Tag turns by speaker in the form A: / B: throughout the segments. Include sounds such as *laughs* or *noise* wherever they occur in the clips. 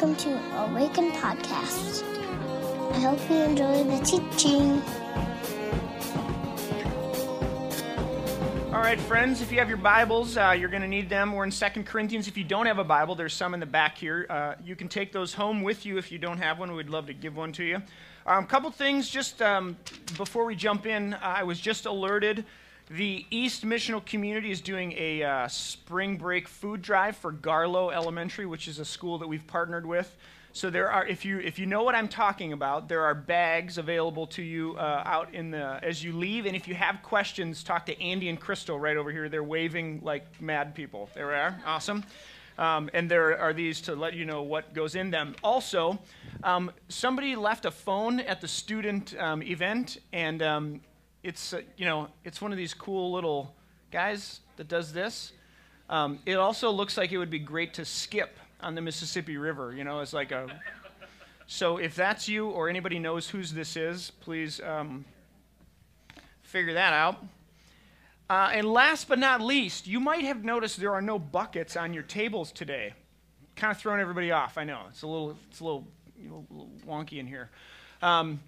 A: welcome to Awaken Podcast. I hope you enjoy the teaching.
B: All right, friends, if you have your Bibles, uh, you're going to need them. We're in Second Corinthians. If you don't have a Bible, there's some in the back here. Uh, you can take those home with you if you don't have one. We'd love to give one to you. A um, couple things just um, before we jump in. I was just alerted the East Missional Community is doing a uh, spring break food drive for Garlow Elementary, which is a school that we've partnered with. So there are, if you if you know what I'm talking about, there are bags available to you uh, out in the as you leave. And if you have questions, talk to Andy and Crystal right over here. They're waving like mad people. There we are, awesome. Um, and there are these to let you know what goes in them. Also, um, somebody left a phone at the student um, event, and um, it's uh, you know it's one of these cool little guys that does this. Um, it also looks like it would be great to skip on the Mississippi River. You know, it's like a. So if that's you or anybody knows whose this is, please um, figure that out. Uh, and last but not least, you might have noticed there are no buckets on your tables today. Kind of throwing everybody off. I know it's a little, it's a little, a little wonky in here. Um,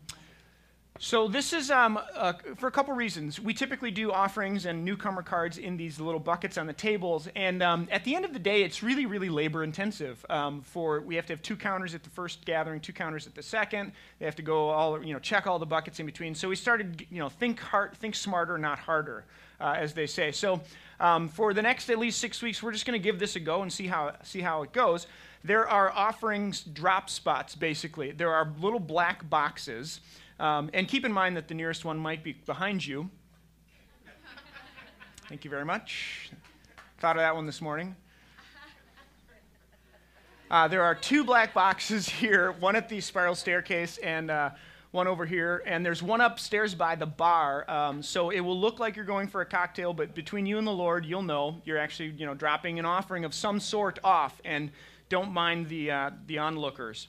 B: so this is um, uh, for a couple reasons. We typically do offerings and newcomer cards in these little buckets on the tables, and um, at the end of the day, it's really, really labor intensive. Um, for we have to have two counters at the first gathering, two counters at the second. They have to go all, you know, check all the buckets in between. So we started, you know, think hard, think smarter, not harder, uh, as they say. So um, for the next at least six weeks, we're just going to give this a go and see how see how it goes. There are offerings drop spots, basically. There are little black boxes. Um, and keep in mind that the nearest one might be behind you. Thank you very much. Thought of that one this morning. Uh, there are two black boxes *laughs* here, one at the spiral staircase and uh, one over here, and there's one upstairs by the bar. Um, so it will look like you're going for a cocktail, but between you and the Lord, you'll know you're actually, you know, dropping an offering of some sort off, and don't mind the uh, the onlookers.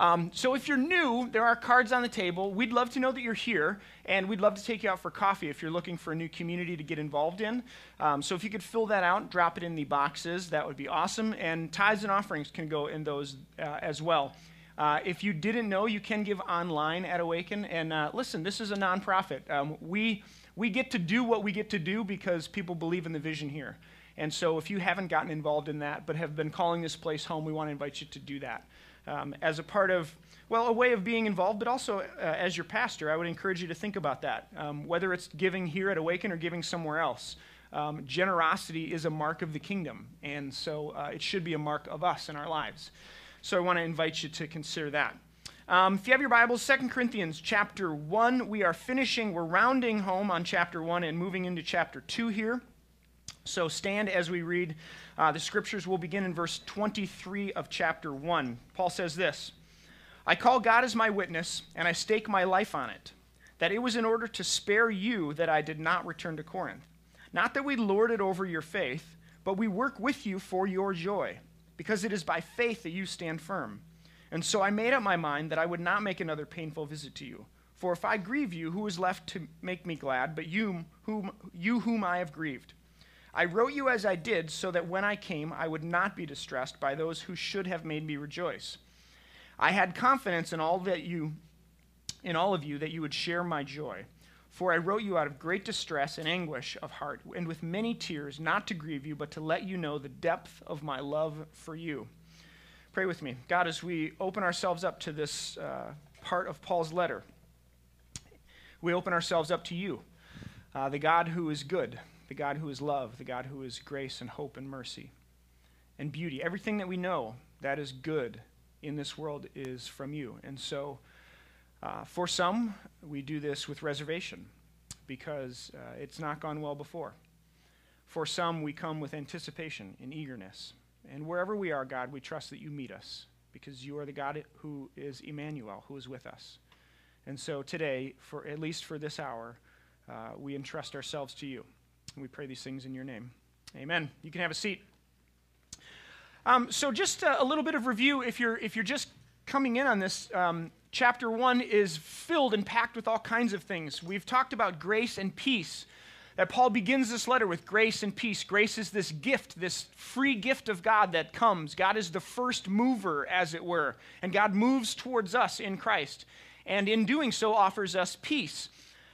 B: Um, so if you're new, there are cards on the table. We'd love to know that you're here, and we'd love to take you out for coffee if you're looking for a new community to get involved in. Um, so if you could fill that out, drop it in the boxes, that would be awesome. And tithes and offerings can go in those uh, as well. Uh, if you didn't know, you can give online at Awaken. And uh, listen, this is a nonprofit. Um, we we get to do what we get to do because people believe in the vision here. And so if you haven't gotten involved in that but have been calling this place home, we want to invite you to do that um, as a part of, well, a way of being involved, but also uh, as your pastor, I would encourage you to think about that. Um, whether it's giving here at Awaken or giving somewhere else, um, generosity is a mark of the kingdom, and so uh, it should be a mark of us in our lives. So I want to invite you to consider that. Um, if you have your Bibles, 2 Corinthians chapter 1, we are finishing, we're rounding home on chapter 1 and moving into chapter 2 here. So stand as we read uh, the scriptures. Will begin in verse 23 of chapter 1. Paul says this I call God as my witness, and I stake my life on it, that it was in order to spare you that I did not return to Corinth. Not that we lord it over your faith, but we work with you for your joy, because it is by faith that you stand firm. And so I made up my mind that I would not make another painful visit to you. For if I grieve you, who is left to make me glad, but you whom, you whom I have grieved? I wrote you as I did, so that when I came, I would not be distressed by those who should have made me rejoice. I had confidence in all that you, in all of you, that you would share my joy. For I wrote you out of great distress and anguish of heart, and with many tears, not to grieve you, but to let you know the depth of my love for you. Pray with me. God, as we open ourselves up to this uh, part of Paul's letter, we open ourselves up to you, uh, the God who is good, the God who is love, the God who is grace and hope and mercy and beauty. Everything that we know that is good in this world is from you. And so, uh, for some, we do this with reservation because uh, it's not gone well before. For some, we come with anticipation and eagerness. And wherever we are, God, we trust that you meet us because you are the God who is Emmanuel, who is with us. And so today, for at least for this hour, uh, we entrust ourselves to you. We pray these things in your name. Amen. You can have a seat. Um, so, just a, a, little bit of review if you're, if you're just coming in on this. Um, chapter 1 is filled and packed with all kinds of things. We've talked about grace and peace. that Paul begins this letter with grace and peace. Grace is this gift, this free gift of God that comes. God is the first mover, as it were, and God moves towards us in Christ. And in doing so, offers us peace.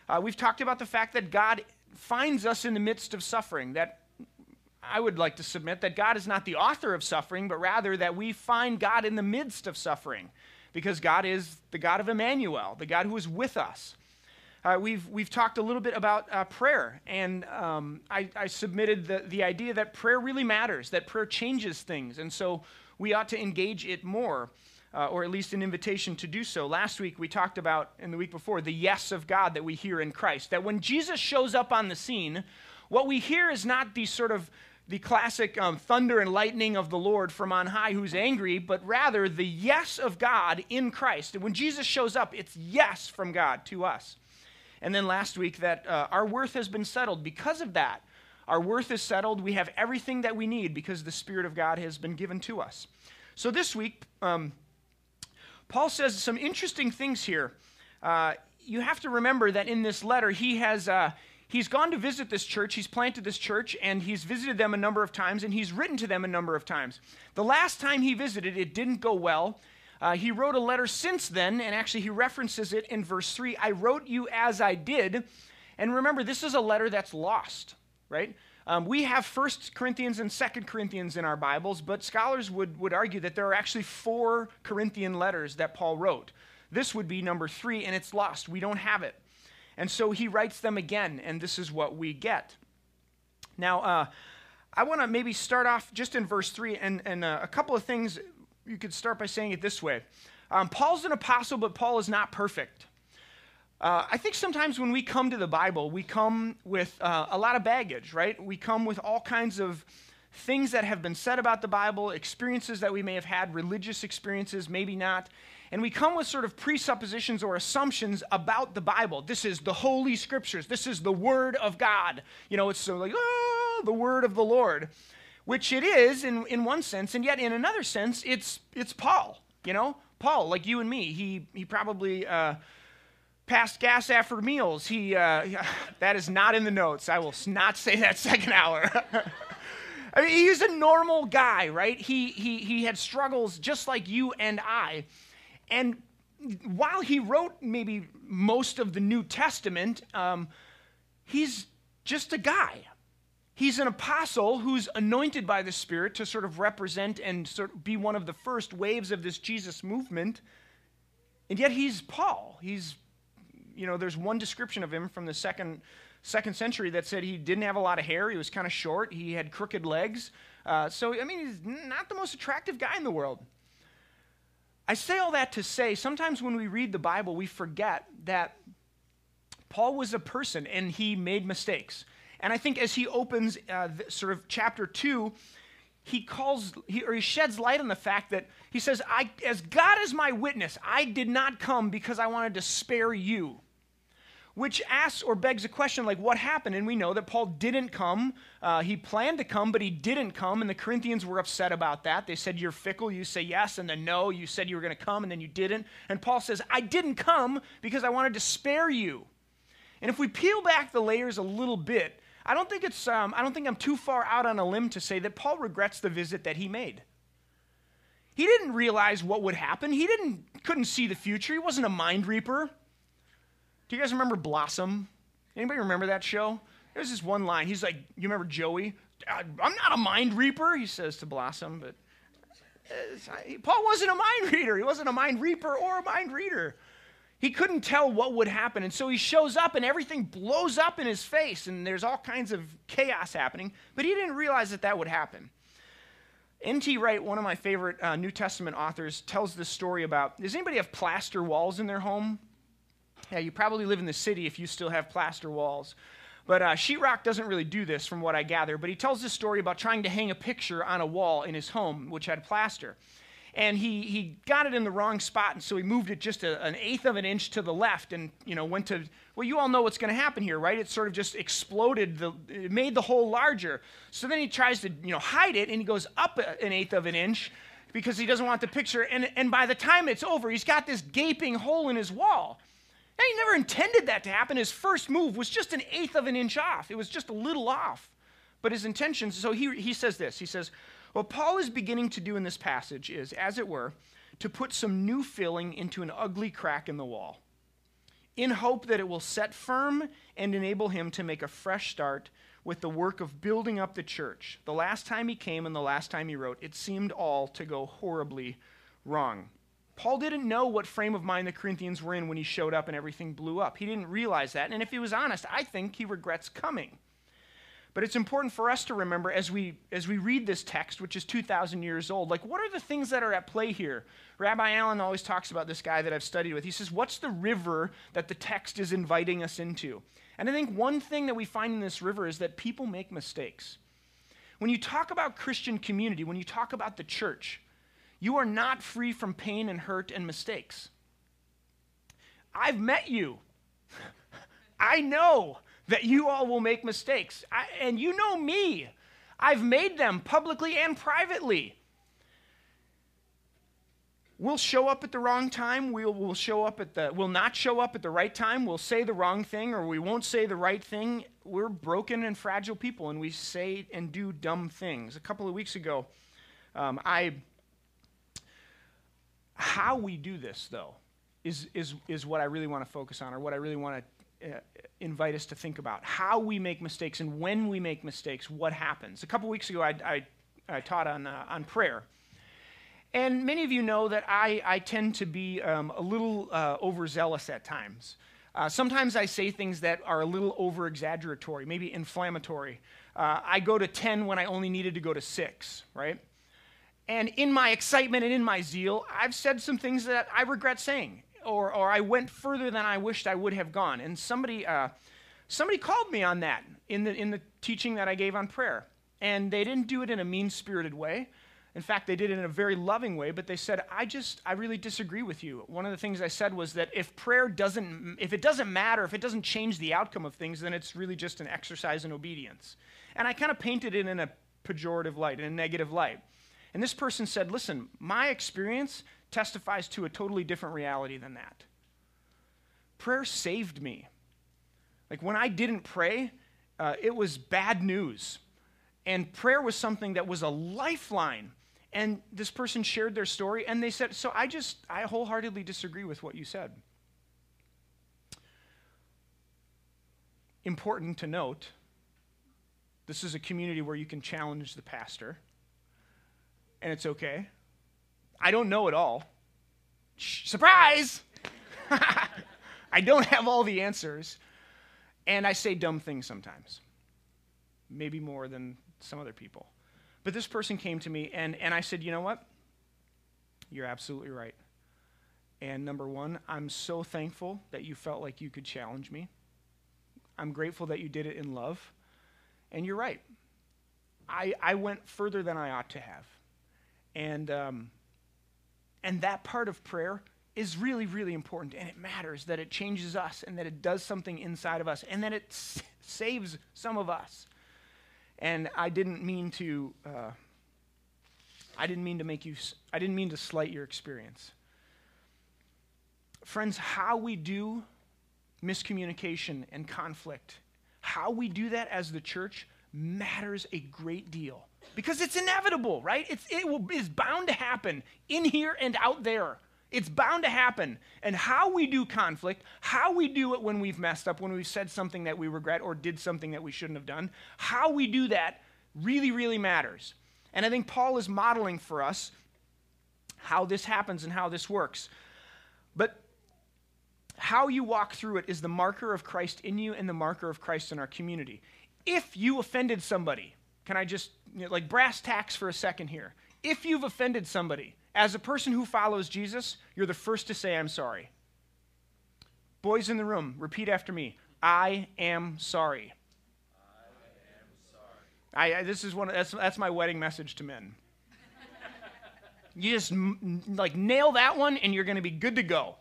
B: Uh, we've talked about the fact that God finds us in the midst of suffering, that I would like to submit that God is not the author of suffering, but rather that we find God in the midst of suffering, because God is the God of Emmanuel, the God who is with us. Uh, we've, we've talked a little bit about uh, prayer, and um, I, I, submitted the, the idea that prayer really matters, that prayer changes things, and so we ought to engage it more, uh, or at least an invitation to do so. Last week we talked about, and the week before, the yes of God that we hear in Christ. That when Jesus shows up on the scene, what we hear is not the sort of the classic um, thunder and lightning of the Lord from on high who's angry, but rather the yes of God in Christ. And when Jesus shows up, it's yes from God to us. And then last week, that uh, our worth has been settled because of that. Our worth is settled. We have everything that we need because the Spirit of God has been given to us. So this week, um, Paul says some interesting things here. Uh, you have to remember that in this letter, he has. Uh, he's gone to visit this church, he's planted this church, and he's visited them a number of times, and he's written to them a number of times. The last time he visited, it didn't go well. Uh, he wrote a letter since then, and actually he references it in verse 3 I wrote you as I did. And remember, this is a letter that's lost, right? Um, we have First Corinthians and Second Corinthians in our Bibles, but scholars would, would argue that there are actually four Corinthian letters that Paul wrote. This would be number three, and it's lost. We don't have it. And so he writes them again, and this is what we get. Now, uh, I want to maybe start off just in verse 3 and, and uh, a couple of things you could start by saying it this way um, Paul's an apostle, but Paul is not perfect. Uh, I think sometimes when we come to the Bible, we come with uh, a lot of baggage, right? We come with all kinds of things that have been said about the Bible, experiences that we may have had, religious experiences, maybe not. And we come with sort of presuppositions or assumptions about the Bible. This is the Holy Scriptures. This is the Word of God. You know, it's so like, oh, the Word of the Lord which it is in, in one sense, and yet in another sense, it's, it's Paul, you know? Paul, like you and me, he, he probably uh, passed gas after meals. He, uh, *sighs* that is not in the notes. I will not say that *laughs* second hour. *laughs* I mean, he's a normal guy, right? He, he, he had struggles just like you and I. And while he wrote maybe most of the New Testament, um, he's just a guy. He's an apostle who's anointed by the Spirit to sort of represent and sort of be one of the first waves of this Jesus movement. And yet he's Paul. He's, you know, there's one description of him from the second, second century that said he didn't have a lot of hair, he was kind of short, he had crooked legs. Uh, so, I mean, he's not the most attractive guy in the world. I say all that to say sometimes when we read the Bible, we forget that Paul was a person and he made mistakes. And I think as he opens uh, sort of chapter two, he calls he, or he sheds light on the fact that he says, I, as God is my witness, I did not come because I wanted to spare you. Which asks or begs a question like, what happened? And we know that Paul didn't come. Uh, he planned to come, but he didn't come. And the Corinthians were upset about that. They said, You're fickle. You say yes, and then no. You said you were going to come, and then you didn't. And Paul says, I didn't come because I wanted to spare you. And if we peel back the layers a little bit, I don't think it's, um, I don't think I'm too far out on a limb to say that Paul regrets the visit that he made. He didn't realize what would happen. He didn't, couldn't see the future. He wasn't a mind reaper. Do you guys remember Blossom? Anybody remember that show? There's this one line. He's like, you remember Joey? I'm not a mind reaper, he says to Blossom, but Paul wasn't a mind reader. He wasn't a mind reaper or a mind reader. He couldn't tell what would happen. And so he shows up and everything blows up in his face and there's all kinds of chaos happening. But he didn't realize that that would happen. N.T. Wright, one of my favorite uh, New Testament authors, tells this story about does anybody have plaster walls in their home? Yeah, you probably live in the city if you still have plaster walls. But uh, sheetrock doesn't really do this, from what I gather. But he tells this story about trying to hang a picture on a wall in his home, which had plaster and he, he got it in the wrong spot, and so he moved it just a, an eighth of an inch to the left and, you know, went to, well, you all know what's going to happen here, right? It sort of just exploded, the, it made the hole larger. So then he tries to, you know, hide it, and he goes up an eighth of an inch because he doesn't want the picture, and, and by the time it's over, he's got this gaping hole in his wall. Now, he never intended that to happen. His first move was just an eighth of an inch off, it was just a little off. But his intentions, so he, he says this He says, What Paul is beginning to do in this passage is, as it were, to put some new filling into an ugly crack in the wall, in hope that it will set firm and enable him to make a fresh start with the work of building up the church. The last time he came and the last time he wrote, it seemed all to go horribly wrong. Paul didn't know what frame of mind the Corinthians were in when he showed up and everything blew up. He didn't realize that. And if he was honest, I think he regrets coming. But it's important for us to remember as we as we read this text, which is 2,000 years old, like what are the things that are at play here? Rabbi Allen always talks about this guy that I've studied with. He says, "What's the river that the text is inviting us into?" And I think one thing that we find in this river is that people make mistakes. When you talk about Christian community, when you talk about the church, you are not free from pain and hurt and mistakes. I've met you. *laughs* I know that you all will make mistakes. I, and you know me. I've made them publicly and privately. We'll show up at the wrong time. We'll, we'll show up at the, we'll not show up at the right time. We'll say the wrong thing or we won't say the right thing. We're broken and fragile people and we say and do dumb things. A couple of weeks ago, um, I, how we do this though, is, is, is what I really want to focus on or what I really want to uh, invite us to think about. How we make mistakes and when we make mistakes, what happens. A couple weeks ago, I, I, I taught on, uh, on prayer. And many of you know that I, I tend to be um, a little uh, overzealous at times. Uh, sometimes I say things that are a little over exaggeratory, maybe inflammatory. Uh, I go to 10 when I only needed to go to 6, right? And in my excitement and in my zeal, I've said some things that I regret saying, or, or I went further than I wished I would have gone. And somebody, uh, somebody called me on that in the, in the teaching that I gave on prayer. And they didn't do it in a mean spirited way. In fact, they did it in a very loving way, but they said, I just, I really disagree with you. One of the things I said was that if prayer doesn't, if it doesn't matter, if it doesn't change the outcome of things, then it's really just an exercise in obedience. And I kind of painted it in a pejorative light, in a negative light. And this person said, listen, my experience testifies to a totally different reality than that. Prayer saved me. Like when I didn't pray, uh, it was bad news. And prayer was something that was a lifeline and this person shared their story, and they said, So I just, I wholeheartedly disagree with what you said. Important to note this is a community where you can challenge the pastor, and it's okay. I don't know it all. Surprise! *laughs* I don't have all the answers, and I say dumb things sometimes, maybe more than some other people. But this person came to me, and, and I said, You know what? You're absolutely right. And number one, I'm so thankful that you felt like you could challenge me. I'm grateful that you did it in love. And you're right. I, I went further than I ought to have. And, um, and that part of prayer is really, really important. And it matters that it changes us and that it does something inside of us and that it s- saves some of us. And I didn't mean to, uh, I didn't mean to make you, I didn't mean to slight your experience. Friends, how we do miscommunication and conflict, how we do that as the church matters a great deal because it's inevitable, right? It's, it will, is bound to happen in here and out there. It's bound to happen. And how we do conflict, how we do it when we've messed up, when we've said something that we regret or did something that we shouldn't have done, how we do that really, really matters. And I think Paul is modeling for us how this happens and how this works. But how you walk through it is the marker of Christ in you and the marker of Christ in our community. If you offended somebody, can I just, you know, like brass tacks for a second here? If you've offended somebody, as a person who follows Jesus, you're the first to say, I'm sorry. Boys in the room, repeat after me I am sorry. I, this is one. That's that's my wedding message to men. you just like nail that one, and you're going to be good to go.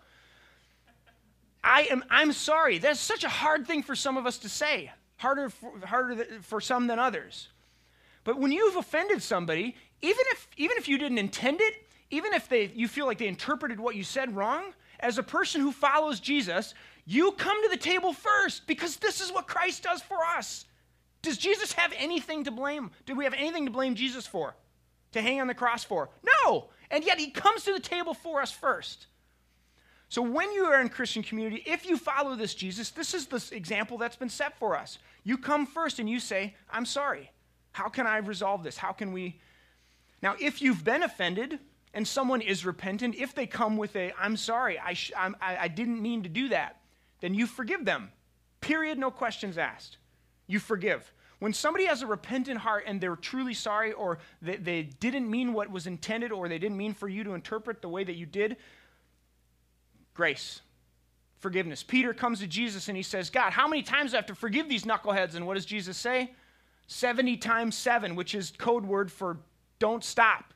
B: I am. I'm sorry. That's such a hard thing for some of us to say. Harder, for, harder for some than others. But when you've offended somebody, even if even if you didn't intend it, even if they, you feel like they interpreted what you said wrong, as a person who follows Jesus, You come to the table first because this is what Christ does for us. Does Jesus have anything to blame? Do we have anything to blame Jesus for? To hang on the cross for? No. And yet he comes to the table for us first. So when you are in Christian community, if you follow this Jesus, this is the example that's been set for us. You come first and you say, I'm sorry. How can I resolve this? How can we? Now, if you've been offended and someone is repentant, if they come with a, I'm sorry, I, sh- I, I didn't mean to do that, then you forgive them. Period, no questions asked. You forgive. When somebody has a repentant heart and they're truly sorry, or they, they didn't mean what was intended, or they didn't mean for you to interpret the way that you did, grace, forgiveness. Peter comes to Jesus and he says, God, how many times do I have to forgive these knuckleheads? And what does Jesus say? 70 times 7, which is code word for don't stop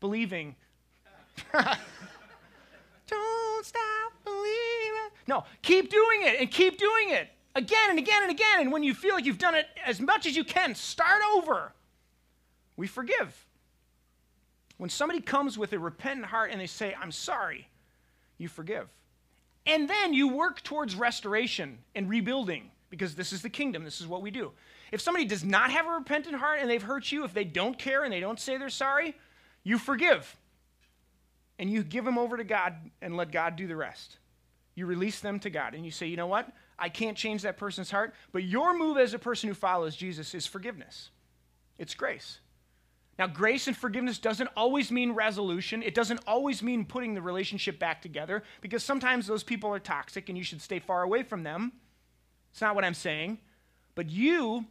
B: believing. *laughs* don't stop believing. No, keep doing it and keep doing it again and again and again. And when you feel like you've done it as much as you can, start over. We forgive. When somebody comes with a repentant heart and they say, I'm sorry, you forgive. And then you work towards restoration and rebuilding because this is the kingdom. This is what we do. If somebody does not have a repentant heart and they've hurt you, if they don't care and they don't say they're sorry, you forgive. And you give them over to God and let God do the rest. You release them to God and you say, you know what? I can't change that person's heart, but your move as a person who follows Jesus is forgiveness. It's grace. Now, grace and forgiveness doesn't always mean resolution. It doesn't always mean putting the relationship back together because sometimes those people are toxic and you should stay far away from them. It's not what I'm saying. But you,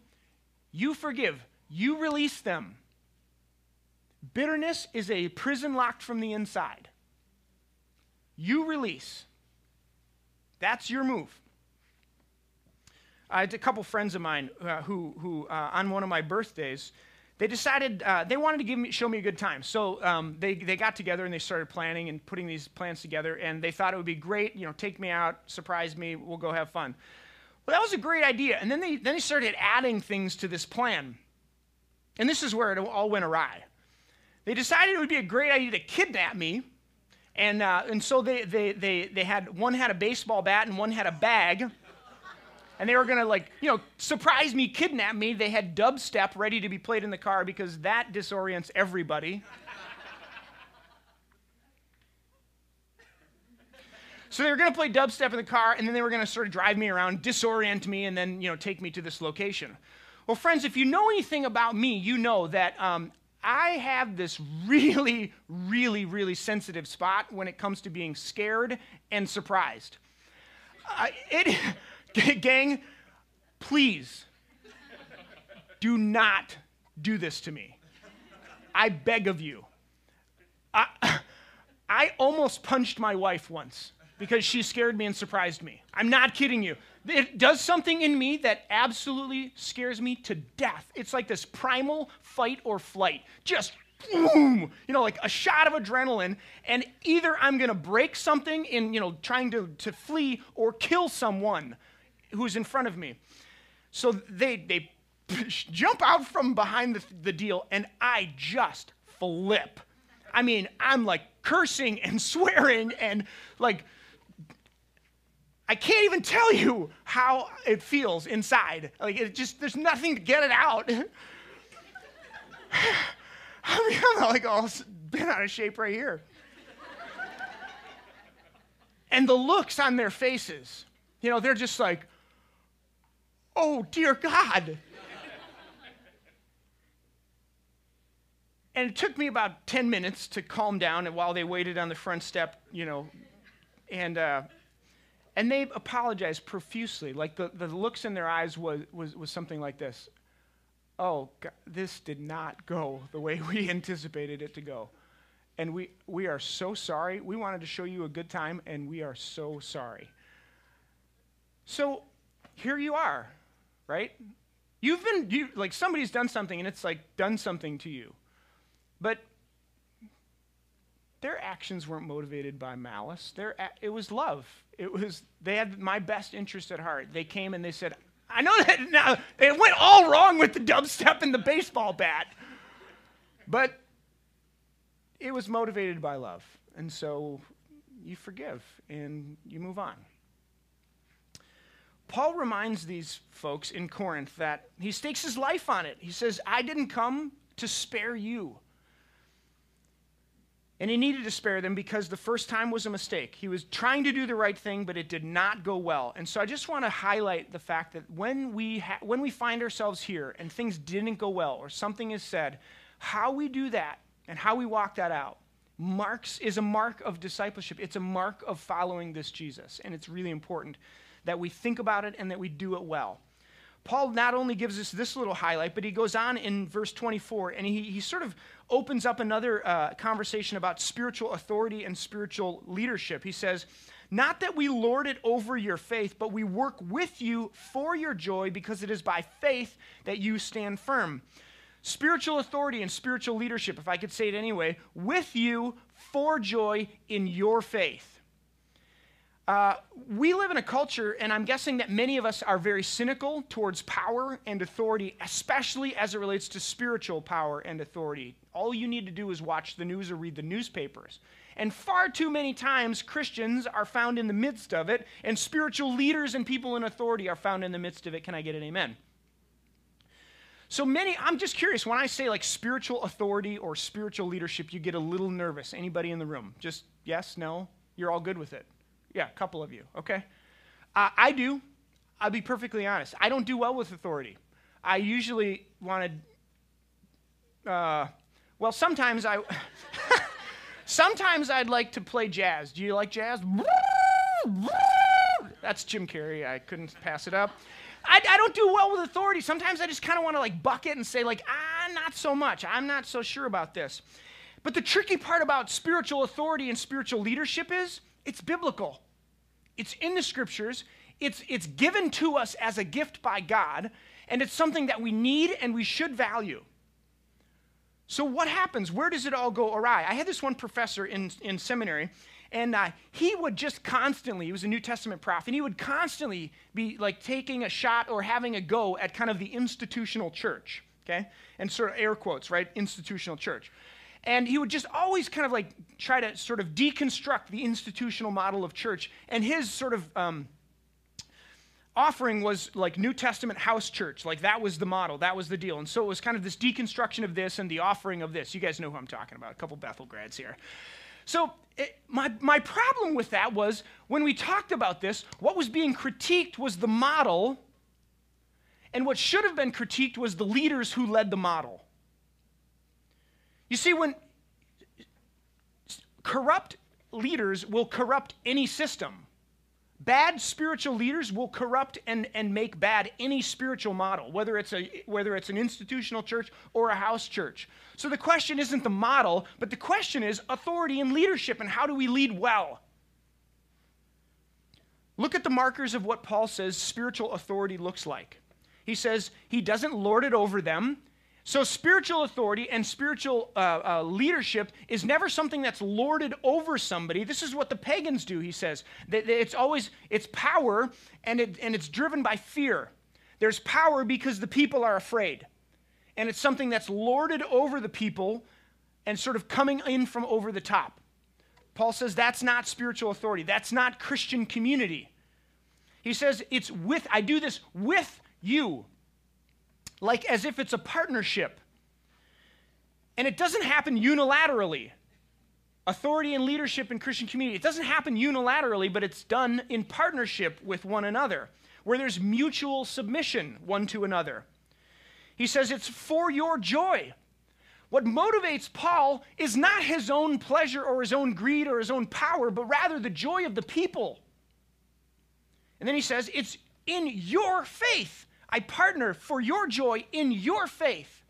B: you forgive, you release them. Bitterness is a prison locked from the inside. You release. That's your move. I had a couple friends of mine uh, who, who uh, on one of my birthdays, they decided uh, they wanted to give me, show me a good time. So um, they, they got together and they started planning and putting these plans together. And they thought it would be great, you know, take me out, surprise me, we'll go have fun. Well, that was a great idea. And then they, then they started adding things to this plan. And this is where it all went awry. They decided it would be a great idea to kidnap me. And, uh, and so they, they, they, they had one had a baseball bat and one had a bag and they were going to like you know surprise me kidnap me they had dubstep ready to be played in the car because that disorients everybody so they were going to play dubstep in the car and then they were going to sort of drive me around disorient me and then you know take me to this location well friends if you know anything about me you know that um, i have this *laughs* really really really sensitive spot when it comes to being scared and surprised uh, it *laughs* Gang, please do not do this to me. I beg of you. I, *laughs* I almost punched my wife once because she scared me and surprised me. I'm not kidding you. It does something in me that absolutely scares me to death. It's like this primal fight or flight. Just boom, you know, like a shot of adrenaline, and either I'm gonna break something in, you know, trying to, to flee or kill someone who's in front of me. So they, they *laughs* jump out from behind the, the deal, and I just flip. I mean, I'm like cursing and *laughs* swearing and like, I can't even tell you how it feels inside. Like, it just, there's nothing to get it out. *laughs* I mean, I'm like all bent out of shape right here. and the looks on their faces, you know, they're just like, Oh, dear God. and it took me about 10 minutes to calm down and while they waited on the front step, you know, and, uh, and they apologized profusely. Like the, the looks in their eyes was, was, was something like this Oh, God, this did not go *laughs* the way we *laughs* anticipated it to go. And we, we are so sorry. We wanted to show you a good time, and we are so sorry. So here you are right? You've been, you, like, somebody's done something and it's like done something to you. But their actions weren't motivated by malice. Their, it was love. It was, they had my best interest at heart. They came and they said, I know that now, it went all wrong with the dubstep and the baseball bat. But it was motivated by love. And so you forgive and you move on. Paul reminds these folks in Corinth that he stakes his life on it. He says, I didn't come to spare you. And he needed to spare them because the first time was a mistake. He was trying to do the right thing, but it did not go well. And so I just want to highlight the fact that when we, ha- when we find ourselves here and things didn't go well or something is said, how we do that and how we walk that out marks is a mark of discipleship. It's a mark of following this Jesus. And it's really important that we think about it and that we do it well. Paul not only gives us this little highlight, but he goes on in verse 24 and he, he sort of opens up another uh, conversation about spiritual authority and spiritual leadership. He says, Not that we lord it over your faith, but we work with you for your joy because it is by faith that you stand firm. Spiritual authority and spiritual leadership, if I could say it anyway, with you for joy in your faith. Uh, we live in a culture, and I'm guessing that many of us are very cynical towards power and authority, especially as it relates to spiritual power and authority. All you need to do is watch the news or read the newspapers. And far too many times, Christians are found in the midst of it, and spiritual leaders and people in authority are found in the midst of it. Can I get an amen? So many, I'm just curious, when I say like spiritual authority or spiritual leadership, you get a little nervous. Anybody in the room? Just yes, no? You're all good with it. Yeah, a couple of you, okay? Uh, I do. I'll be perfectly honest. I don't do well with authority. I usually want to, uh, well, sometimes I, *laughs* sometimes I'd like to play jazz. Do you like jazz? That's Jim Carrey. I couldn't pass it up. I, I don't do well with authority. Sometimes I just kind of want to like bucket and say like, ah, not so much. I'm not so sure about this. But the tricky part about spiritual authority and spiritual leadership is it's biblical. It's in the scriptures, it's, it's given to us as a gift by God, and it's something that we need and we should value. So, what happens? Where does it all go awry? I had this one professor in, in seminary, and uh, he would just constantly, he was a New Testament prophet, and he would constantly be like taking a shot or having a go at kind of the institutional church, okay? And sort of air quotes, right? Institutional church. And he would just always kind of like try to sort of deconstruct the institutional model of church. And his sort of um, offering was like New Testament house church. Like that was the model, that was the deal. And so it was kind of this deconstruction of this and the offering of this. You guys know who I'm talking about, a couple Bethel grads here. So it, my, my problem with that was when we talked about this, what was being critiqued was the model, and what should have been critiqued was the leaders who led the model. You see, when corrupt leaders will corrupt any system, bad spiritual leaders will corrupt and, and make bad any spiritual model, whether it's, a, whether it's an institutional church or a house church. So the question isn't the model, but the question is authority and leadership and how do we lead well? Look at the markers of what Paul says spiritual authority looks like. He says he doesn't lord it over them. So, spiritual authority and spiritual uh, uh, leadership is never something that's lorded over somebody. This is what the pagans do, he says. It's always, it's power and, it, and it's driven by fear. There's power because the people are afraid. And it's something that's lorded over the people and sort of coming in from over the top. Paul says that's not spiritual authority. That's not Christian community. He says it's with, I do this with you like as if it's a partnership. And it doesn't happen unilaterally. Authority and leadership in Christian community, it doesn't happen unilaterally, but it's done in partnership with one another, where there's mutual submission one to another. He says it's for your joy. What motivates Paul is not his own pleasure or his own greed or his own power, but rather the joy of the people. And then he says, it's in your faith I partner for your joy in your faith.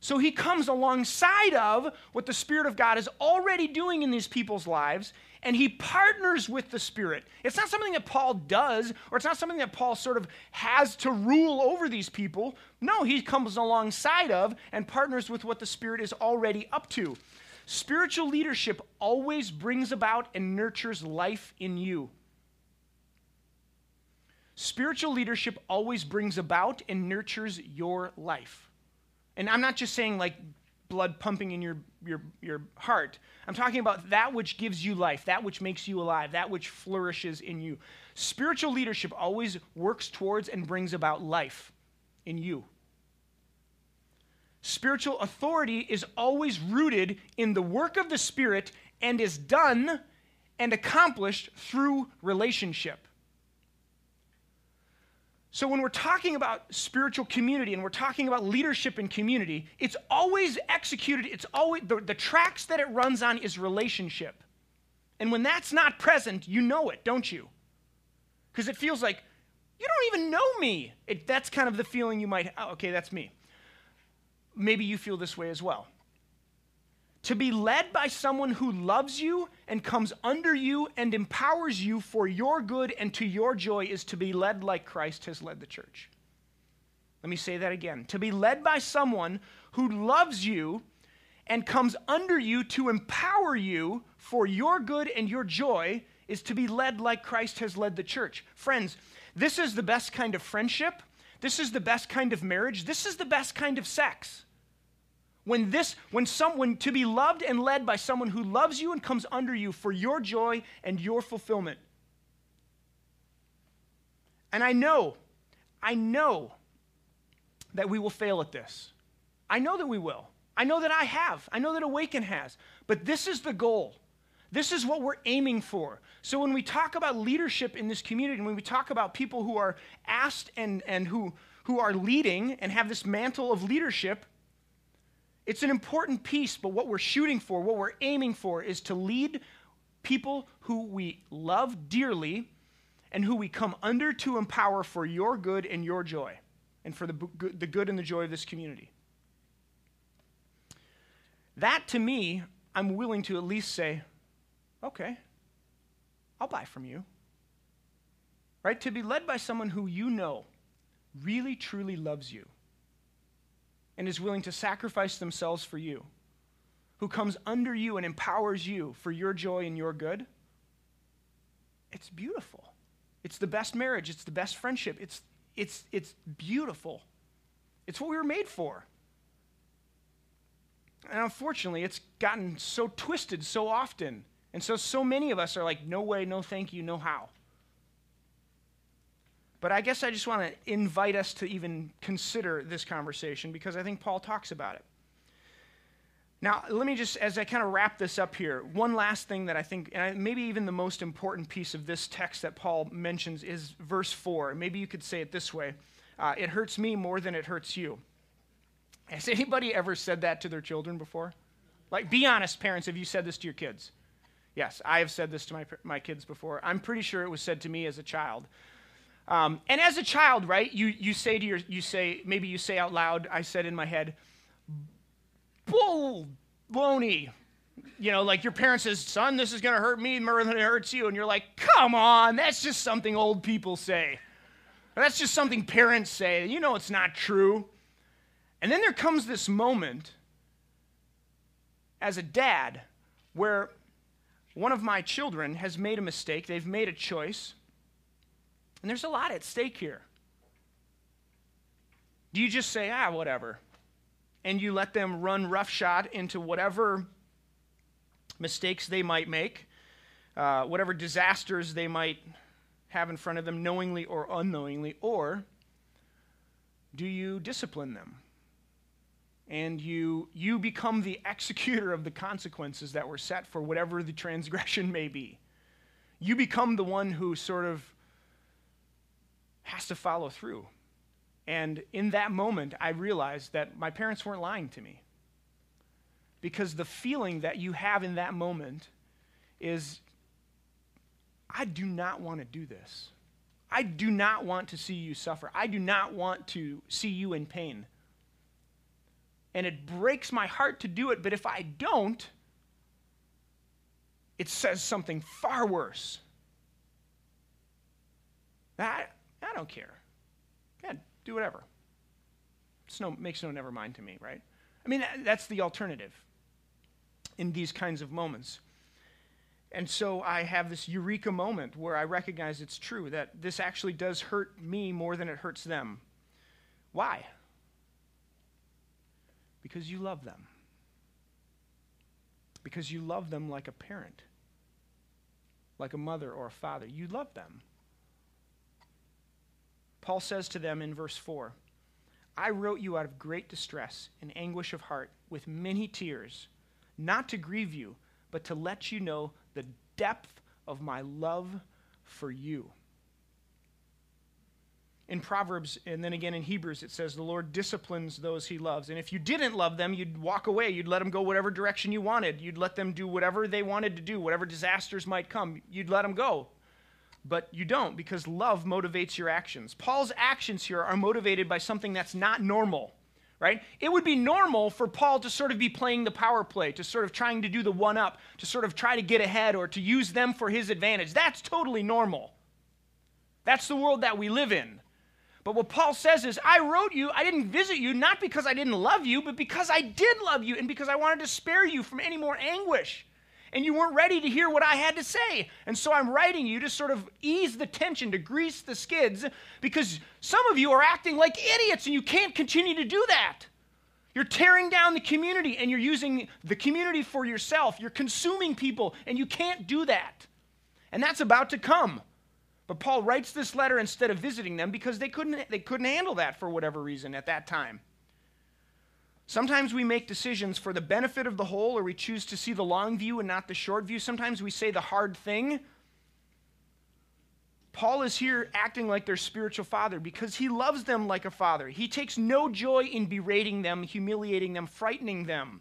B: So he comes alongside of what the Spirit of God is already doing in these people's lives, and he partners with the Spirit. It's not something that Paul does, or it's not something that Paul sort of has to rule over these people. No, he comes alongside of and partners with what the Spirit is already up to. Spiritual leadership always brings about and nurtures life in you. Spiritual leadership always brings about and nurtures your life. And I'm not just saying like blood pumping in your, your, your heart. I'm talking about that which gives you life, that which makes you alive, that which flourishes in you. Spiritual leadership always works towards and brings about life in you. Spiritual authority is always rooted in the work of the Spirit and is done and accomplished through relationship. So, when we're talking about spiritual community and we're talking about leadership in community, it's always executed, it's always the, the tracks that it runs on is relationship. And when that's not present, you know it, don't you? Because it feels like, you don't even know me. It, that's kind of the feeling you might, oh, okay, that's me. Maybe you feel this way as well. To be led by someone who loves you and comes under you and empowers you for your good and to your joy is to be led like Christ has led the church. Let me say that again. To be led by someone who loves you and comes under you to empower you for your good and your joy is to be led like Christ has led the church. Friends, this is the best kind of friendship. This is the best kind of marriage. This is the best kind of sex. When this, when someone to be loved and led by someone who loves you and comes under you for your joy and your fulfillment. And I know, I know that we will fail at this. I know that we will. I know that I have. I know that Awaken has. But this is the goal. This is what we're aiming for. So when we talk about leadership in this community, and when we talk about people who are asked and, and who, who are leading and have this mantle of leadership, it's an important piece, but what we're shooting for, what we're aiming for, is to lead people who we love dearly and who we come under to empower for your good and your joy, and for the, the good and the joy of this community. That to me, I'm willing to at least say, okay, I'll buy from you. Right? To be led by someone who you know really, truly loves you and is willing to sacrifice themselves for you, who comes under you and empowers you for your joy and your good, it's beautiful. It's the best marriage, it's the best friendship, it's, it's, it's beautiful. It's what we were made for. And unfortunately, it's gotten so twisted so often. And so, so many of us are like, no way, no thank you, no how. But I guess I just want to invite us to even consider this conversation because I think Paul talks about it. Now, let me just, as I kind of wrap this up here, one last thing that I think, and maybe even the most important piece of this text that Paul mentions is verse 4. Maybe you could say it this way uh, It hurts me more than it hurts you. Has anybody ever said that to their children before? Like, be honest, parents, have you said this to your kids? Yes, I have said this to my, my kids before. I'm pretty sure it was said to me as a child. Um, and as a child, right, you, you say to your, you say, maybe you say out loud, I said in my head, bull, baloney. You know, like your parents says, son, this is going to hurt me more than it hurts you. And you're like, come on, that's just something old people say. That's just something parents say. You know it's not true. And then there comes this moment as a dad where one of my children has made a mistake. They've made a choice and there's a lot at stake here. Do you just say, ah, whatever, and you let them run roughshod into whatever mistakes they might make, uh, whatever disasters they might have in front of them, knowingly or unknowingly, or do you discipline them? And you, you become the executor of the consequences that were set for whatever the transgression may be. You become the one who sort of has to follow through. And in that moment, I realized that my parents weren't lying to me. Because the feeling that you have in that moment is I do not want to do this. I do not want to see you suffer. I do not want to see you in pain. And it breaks my heart to do it, but if I don't, it says something far worse. That I don't care. Yeah, do whatever. It's no, makes no never mind to me, right? I mean, that's the alternative in these kinds of moments. And so I have this eureka moment where I recognize it's true that this actually does hurt me more than it hurts them. Why? Because you love them. because you love them like a parent, like a mother or a father. You love them. Paul says to them in verse 4 I wrote you out of great distress and anguish of heart with many tears, not to grieve you, but to let you know the depth of my love for you. In Proverbs and then again in Hebrews, it says, The Lord disciplines those he loves. And if you didn't love them, you'd walk away. You'd let them go whatever direction you wanted. You'd let them do whatever they wanted to do, whatever disasters might come. You'd let them go. But you don't because love motivates your actions. Paul's actions here are motivated by something that's not normal right? It would be normal for Paul to sort of be playing the power play, to sort of trying to do the one up, to sort of try to get ahead or to use them for his advantage. That's totally normal. That's the world that we live in. But what Paul says is, I wrote you, I didn't visit you, not because I didn't love you, but because I did love you and because I wanted to spare you from any more anguish. And you weren't ready to hear what I had to say. And so I'm writing you to sort of ease the tension, to grease the skids, because some of you are acting like idiots and you can't continue to do that. You're tearing down the community and you're using the community for yourself. You're consuming people and you can't do that. And that's about to come. But Paul writes this letter instead of visiting them because they couldn't, they couldn't handle that for whatever reason at that time. Sometimes we make decisions for the benefit of the whole, or we choose to see the long view and not the short view. Sometimes we say the hard thing. Paul is here acting like their spiritual father because he loves them like a father. He takes no joy in berating them, humiliating them, frightening them.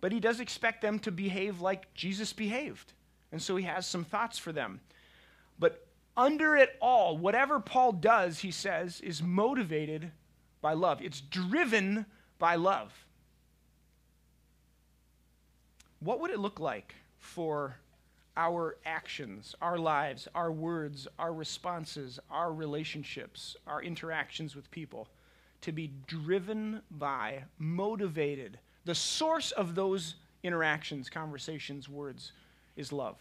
B: But he does expect them to behave like Jesus behaved. And so he has some thoughts for them. But under it all, whatever Paul does, he says, is motivated by love. It's driven by love. What would it look like for our actions, our lives, our words, our responses, our relationships, our interactions with people to be driven by, motivated? The source of those interactions, conversations, words is love.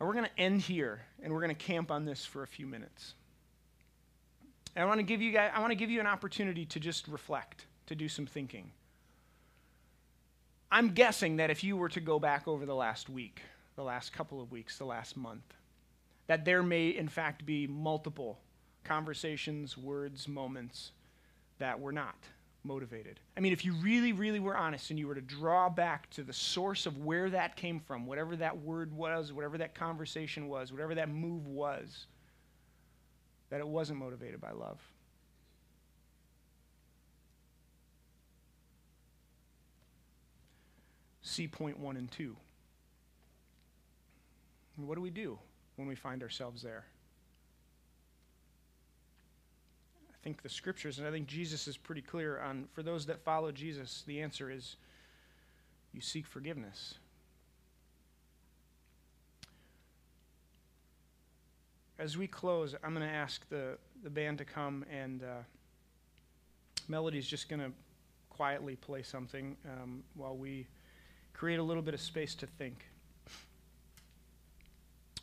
B: And we're going to end here and we're going to camp on this for a few minutes. I want to give you guys, I want to give you an opportunity to just reflect, to do some thinking. I'm guessing that if you were to go back over the last week, the last couple of weeks, the last month, that there may in fact be multiple conversations, words, moments that were not motivated. I mean, if you really, really were honest and you were to draw back to the source of where that came from, whatever that word was, whatever that conversation was, whatever that move was, that it wasn't motivated by love. See point one and two. And what do we do when we find ourselves there? I think the scriptures, and I think Jesus is pretty clear on for those that follow Jesus, the answer is you seek forgiveness. As we close, I'm going to ask the, the band to come, and uh, Melody's just going to quietly play something um, while we create a little bit of space to think.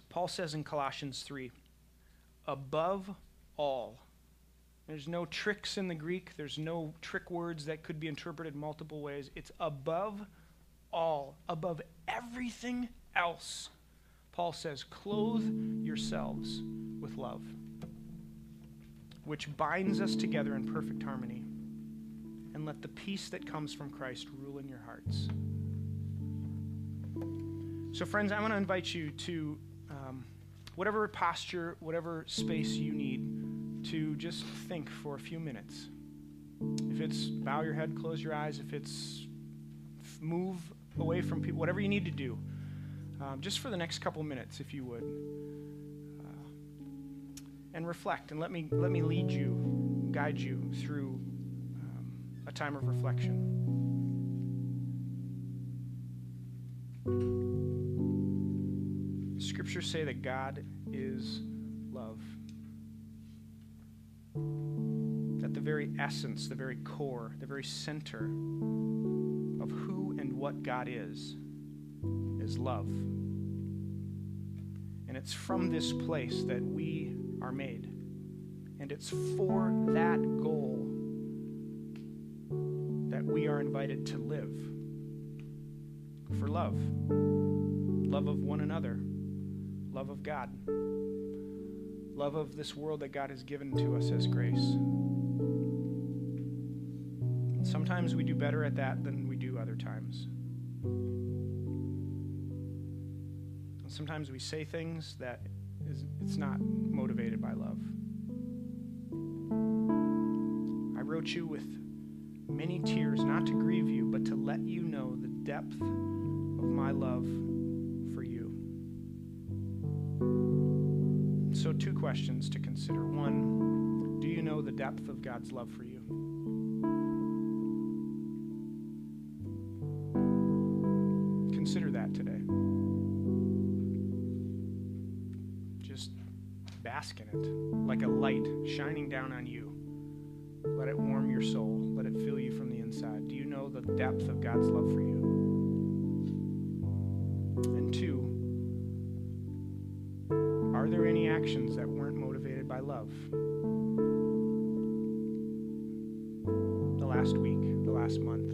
B: Paul says in Colossians 3 above all, there's no tricks in the Greek, there's no trick words that could be interpreted multiple ways. It's above all, above everything else Paul says, clothe yourselves with love, which binds us together in perfect harmony. And let the peace that comes from Christ rule in your hearts. So, friends, I want to invite you to um, whatever posture, whatever space you need, to just think for a few minutes. If it's bow your head, close your eyes, if it's move away from people, whatever you need to do um, just for the next couple minutes, if you would. Uh, and reflect and let me, let me lead you, guide you through um, a time of reflection. Scriptures say that God is love. That the very essence, the very core, the very center of who and what God is is love. And it's from this place that we are made. And it's for that goal that we are invited to live for love love of one another, love of God, love of this world that God has given to us as grace. Sometimes we do better at that than we do other times. Sometimes we say things that is, it's not motivated by love. I wrote you with many tears, not to grieve you, but to let you know the depth of my love for you. So, two questions to consider. One, do you know the depth of God's love for you? Consider that today. Bask in it like a light shining down on you. Let it warm your soul. Let it fill you from the inside. Do you know the depth of God's love for you? And two, are there any actions that weren't motivated by love? The last week, the last month.